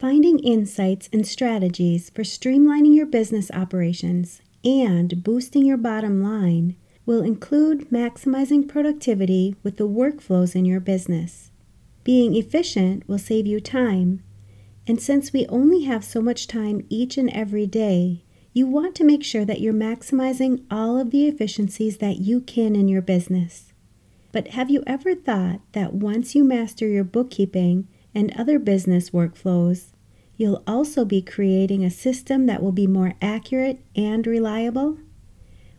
Finding insights and strategies for streamlining your business operations and boosting your bottom line will include maximizing productivity with the workflows in your business. Being efficient will save you time, and since we only have so much time each and every day, you want to make sure that you're maximizing all of the efficiencies that you can in your business. But have you ever thought that once you master your bookkeeping and other business workflows, you'll also be creating a system that will be more accurate and reliable?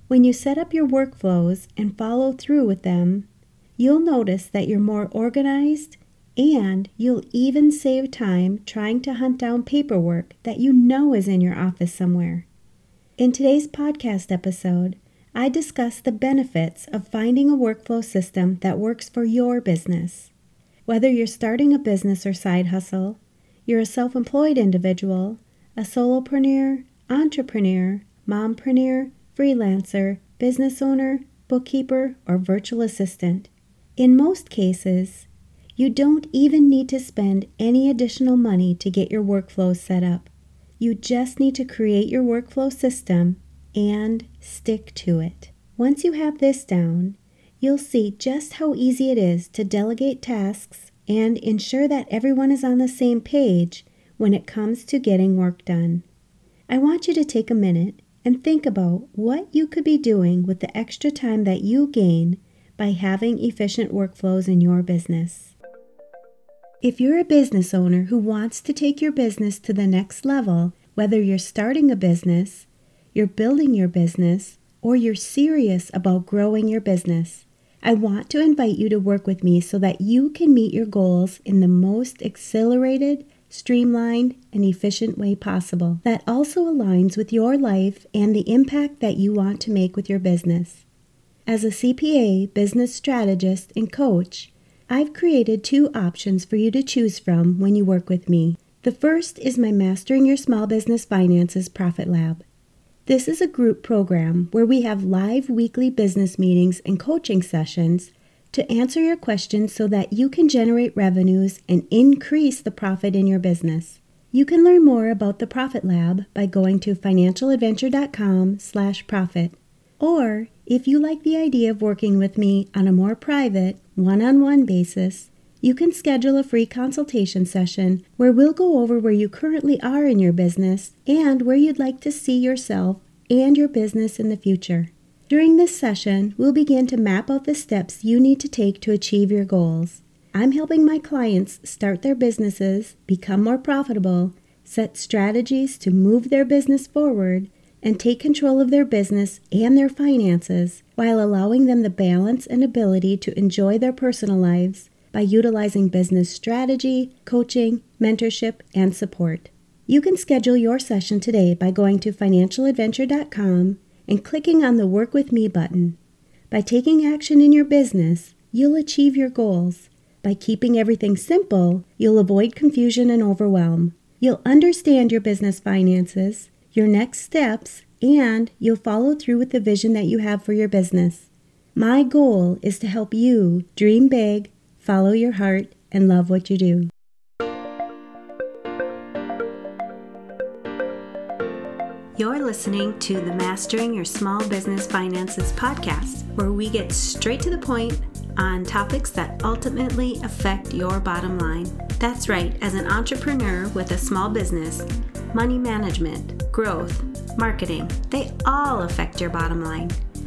When you set up your workflows and follow through with them, you'll notice that you're more organized and you'll even save time trying to hunt down paperwork that you know is in your office somewhere. In today's podcast episode, I discuss the benefits of finding a workflow system that works for your business. Whether you're starting a business or side hustle, you're a self employed individual, a solopreneur, entrepreneur, mompreneur, freelancer, business owner, bookkeeper, or virtual assistant. In most cases, you don't even need to spend any additional money to get your workflows set up. You just need to create your workflow system and stick to it. Once you have this down, you'll see just how easy it is to delegate tasks and ensure that everyone is on the same page when it comes to getting work done. I want you to take a minute and think about what you could be doing with the extra time that you gain by having efficient workflows in your business. If you're a business owner who wants to take your business to the next level, whether you're starting a business, you're building your business, or you're serious about growing your business, I want to invite you to work with me so that you can meet your goals in the most accelerated, streamlined, and efficient way possible that also aligns with your life and the impact that you want to make with your business. As a CPA, business strategist, and coach, I've created two options for you to choose from when you work with me. The first is my Mastering Your Small Business Finances Profit Lab. This is a group program where we have live weekly business meetings and coaching sessions to answer your questions so that you can generate revenues and increase the profit in your business. You can learn more about the Profit Lab by going to financialadventure.com/profit. Or if you like the idea of working with me on a more private, one on one basis, you can schedule a free consultation session where we'll go over where you currently are in your business and where you'd like to see yourself and your business in the future. During this session, we'll begin to map out the steps you need to take to achieve your goals. I'm helping my clients start their businesses, become more profitable, set strategies to move their business forward, and take control of their business and their finances while allowing them the balance and ability to enjoy their personal lives by utilizing business strategy, coaching, mentorship, and support. You can schedule your session today by going to financialadventure.com and clicking on the Work With Me button. By taking action in your business, you'll achieve your goals. By keeping everything simple, you'll avoid confusion and overwhelm. You'll understand your business finances your next steps, and you'll follow through with the vision that you have for your business. My goal is to help you dream big, follow your heart, and love what you do. You're listening to the Mastering Your Small Business Finances podcast, where we get straight to the point on topics that ultimately affect your bottom line. That's right, as an entrepreneur with a small business, money management, growth, marketing, they all affect your bottom line.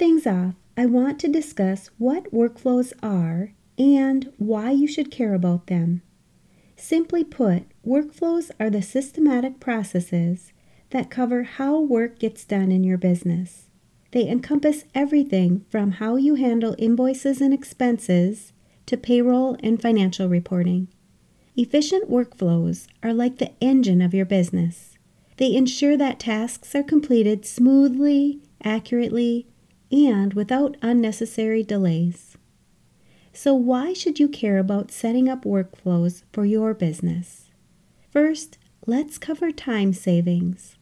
Things off, I want to discuss what workflows are and why you should care about them. Simply put, workflows are the systematic processes that cover how work gets done in your business. They encompass everything from how you handle invoices and expenses to payroll and financial reporting. Efficient workflows are like the engine of your business. They ensure that tasks are completed smoothly, accurately, and without unnecessary delays. So, why should you care about setting up workflows for your business? First, let's cover time savings.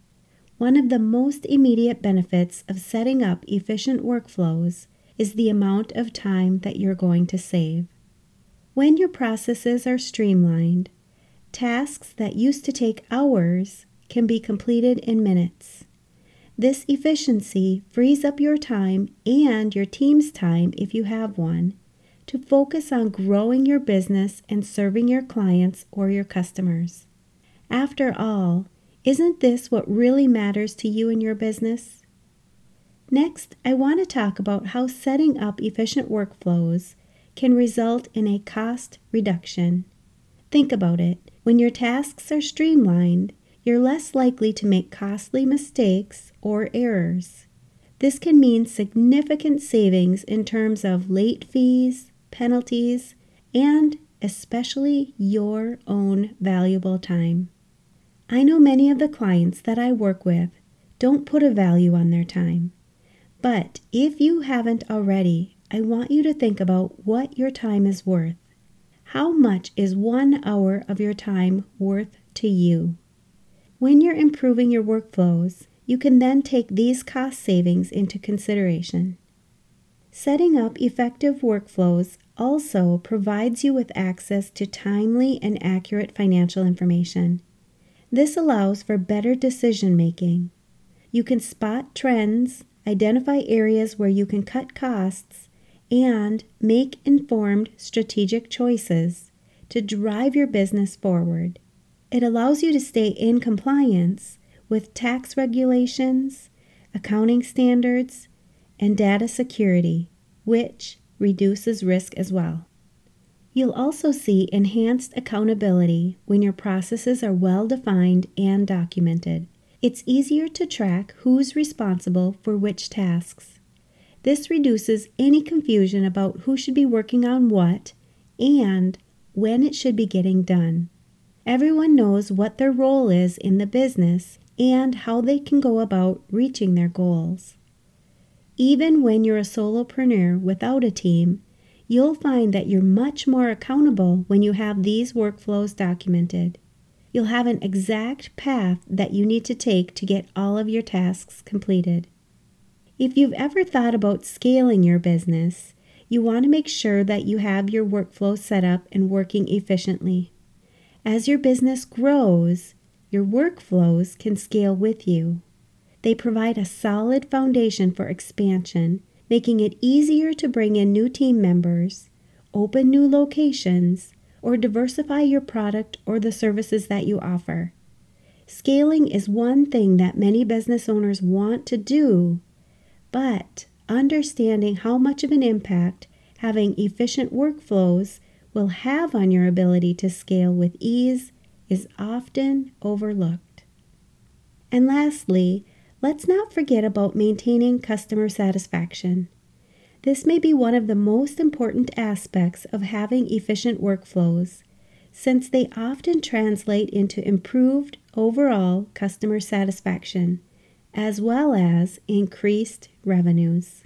One of the most immediate benefits of setting up efficient workflows is the amount of time that you're going to save. When your processes are streamlined, tasks that used to take hours can be completed in minutes. This efficiency frees up your time and your team's time, if you have one, to focus on growing your business and serving your clients or your customers. After all, isn't this what really matters to you and your business? Next, I want to talk about how setting up efficient workflows can result in a cost reduction. Think about it. When your tasks are streamlined, you're less likely to make costly mistakes or errors. This can mean significant savings in terms of late fees, penalties, and especially your own valuable time. I know many of the clients that I work with don't put a value on their time. But if you haven't already, I want you to think about what your time is worth. How much is one hour of your time worth to you? When you're improving your workflows, you can then take these cost savings into consideration. Setting up effective workflows also provides you with access to timely and accurate financial information. This allows for better decision making. You can spot trends, identify areas where you can cut costs, and make informed strategic choices to drive your business forward. It allows you to stay in compliance with tax regulations, accounting standards, and data security, which reduces risk as well. You'll also see enhanced accountability when your processes are well defined and documented. It's easier to track who's responsible for which tasks. This reduces any confusion about who should be working on what and when it should be getting done. Everyone knows what their role is in the business and how they can go about reaching their goals. Even when you're a solopreneur without a team, you'll find that you're much more accountable when you have these workflows documented. You'll have an exact path that you need to take to get all of your tasks completed. If you've ever thought about scaling your business, you want to make sure that you have your workflow set up and working efficiently. As your business grows, your workflows can scale with you. They provide a solid foundation for expansion making it easier to bring in new team members, open new locations, or diversify your product or the services that you offer. Scaling is one thing that many business owners want to do, but understanding how much of an impact having efficient workflows will have on your ability to scale with ease is often overlooked. And lastly, let's not forget about maintaining customer satisfaction. This may be one of the most important aspects of having efficient workflows, since they often translate into improved overall customer satisfaction, as well as increased revenues.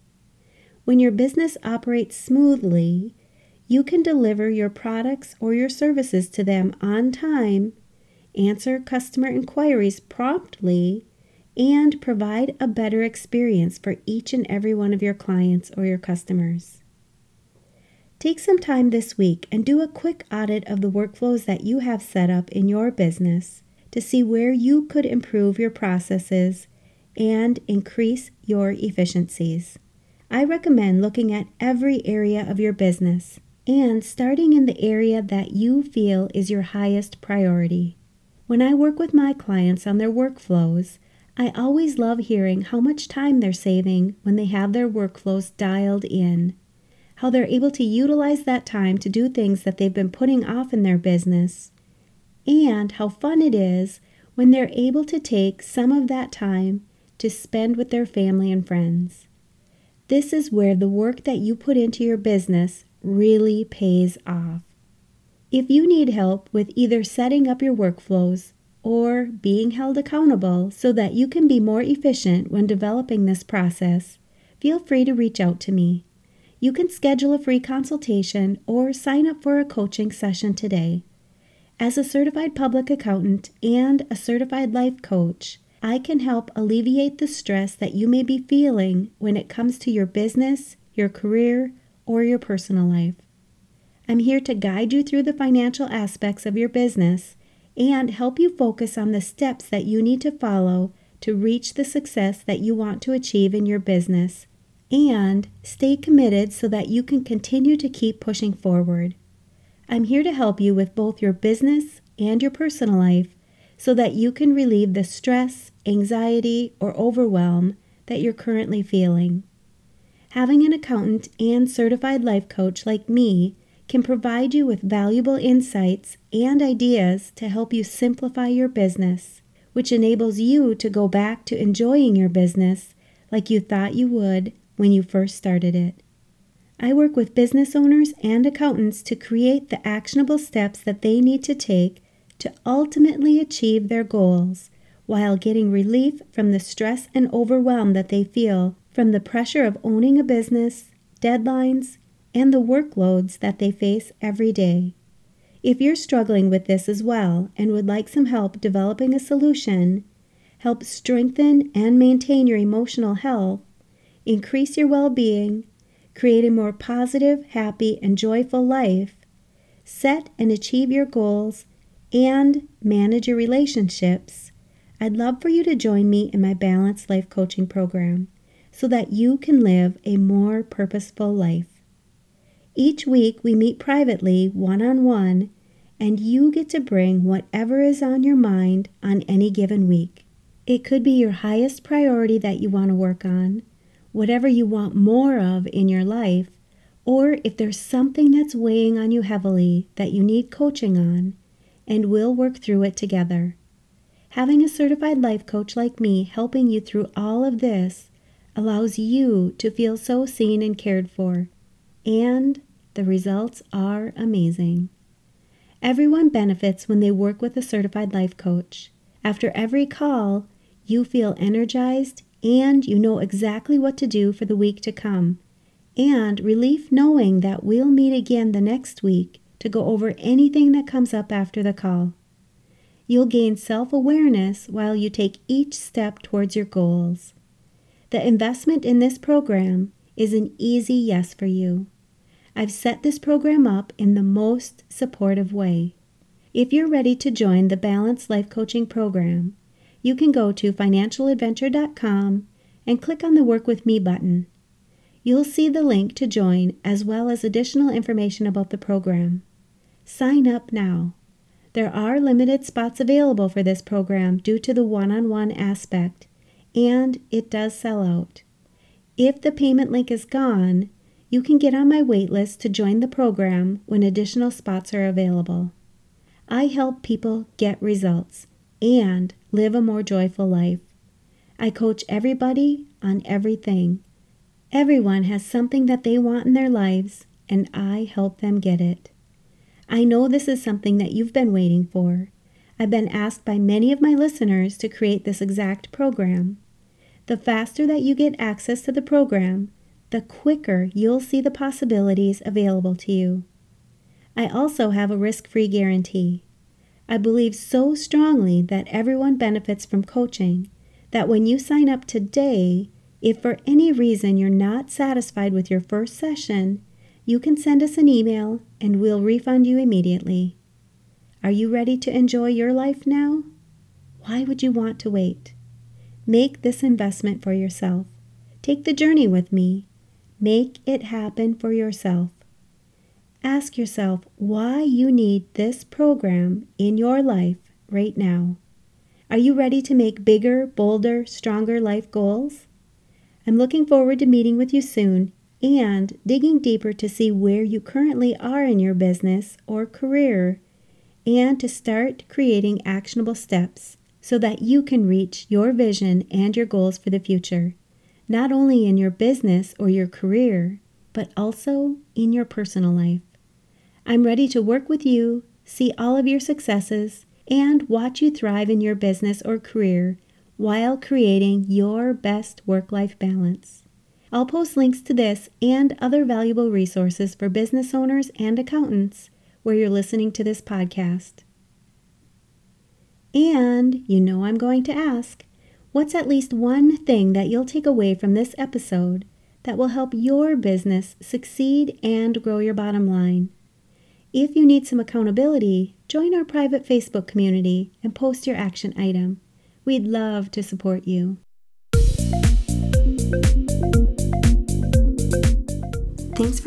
When your business operates smoothly, you can deliver your products or your services to them on time, answer customer inquiries promptly, and provide a better experience for each and every one of your clients or your customers. Take some time this week and do a quick audit of the workflows that you have set up in your business to see where you could improve your processes and increase your efficiencies. I recommend looking at every area of your business and starting in the area that you feel is your highest priority. When I work with my clients on their workflows, I always love hearing how much time they're saving when they have their workflows dialed in, how they're able to utilize that time to do things that they've been putting off in their business, and how fun it is when they're able to take some of that time to spend with their family and friends. This is where the work that you put into your business really pays off. If you need help with either setting up your workflows or being held accountable so that you can be more efficient when developing this process, feel free to reach out to me. You can schedule a free consultation or sign up for a coaching session today. As a certified public accountant and a certified life coach, I can help alleviate the stress that you may be feeling when it comes to your business, your career, or your personal life. I'm here to guide you through the financial aspects of your business and help you focus on the steps that you need to follow to reach the success that you want to achieve in your business and stay committed so that you can continue to keep pushing forward. I'm here to help you with both your business and your personal life so that you can relieve the stress, anxiety, or overwhelm that you're currently feeling. Having an accountant and certified life coach like me can provide you with valuable insights and ideas to help you simplify your business, which enables you to go back to enjoying your business like you thought you would when you first started it. I work with business owners and accountants to create the actionable steps that they need to take to ultimately achieve their goals while getting relief from the stress and overwhelm that they feel from the pressure of owning a business, deadlines, and the workloads that they face every day. If you're struggling with this as well and would like some help developing a solution, help strengthen and maintain your emotional health, increase your well being, create a more positive, happy, and joyful life, set and achieve your goals, and manage your relationships, I'd love for you to join me in my Balanced Life Coaching Program so that you can live a more purposeful life. Each week we meet privately, one on one, and you get to bring whatever is on your mind on any given week. It could be your highest priority that you want to work on, whatever you want more of in your life, or if there's something that's weighing on you heavily that you need coaching on, and we'll work through it together. Having a certified life coach like me helping you through all of this allows you to feel so seen and cared for and the results are amazing. Everyone benefits when they work with a certified life coach. After every call, you feel energized and you know exactly what to do for the week to come, and relief knowing that we'll meet again the next week to go over anything that comes up after the call. You'll gain self awareness while you take each step towards your goals. The investment in this program is an easy yes for you. I've set this program up in the most supportive way. If you're ready to join the Balanced Life Coaching Program, you can go to financialadventure.com and click on the Work With Me button. You'll see the link to join as well as additional information about the program. Sign up now. There are limited spots available for this program due to the one on one aspect, and it does sell out. If the payment link is gone, you can get on my waitlist to join the program when additional spots are available. I help people get results and live a more joyful life. I coach everybody on everything. Everyone has something that they want in their lives, and I help them get it. I know this is something that you've been waiting for. I've been asked by many of my listeners to create this exact program. The faster that you get access to the program, the quicker you'll see the possibilities available to you. I also have a risk free guarantee. I believe so strongly that everyone benefits from coaching that when you sign up today, if for any reason you're not satisfied with your first session, you can send us an email and we'll refund you immediately. Are you ready to enjoy your life now? Why would you want to wait? Make this investment for yourself. Take the journey with me Make it happen for yourself. Ask yourself why you need this program in your life right now. Are you ready to make bigger, bolder, stronger life goals? I'm looking forward to meeting with you soon and digging deeper to see where you currently are in your business or career and to start creating actionable steps so that you can reach your vision and your goals for the future, not only in your business or your career, but also in your personal life. I'm ready to work with you, see all of your successes, and watch you thrive in your business or career while creating your best work life balance. I'll post links to this and other valuable resources for business owners and accountants where you're listening to this podcast. And you know I'm going to ask what's at least one thing that you'll take away from this episode that will help your business succeed and grow your bottom line? If you need some accountability, join our private Facebook community and post your action item. We'd love to support you.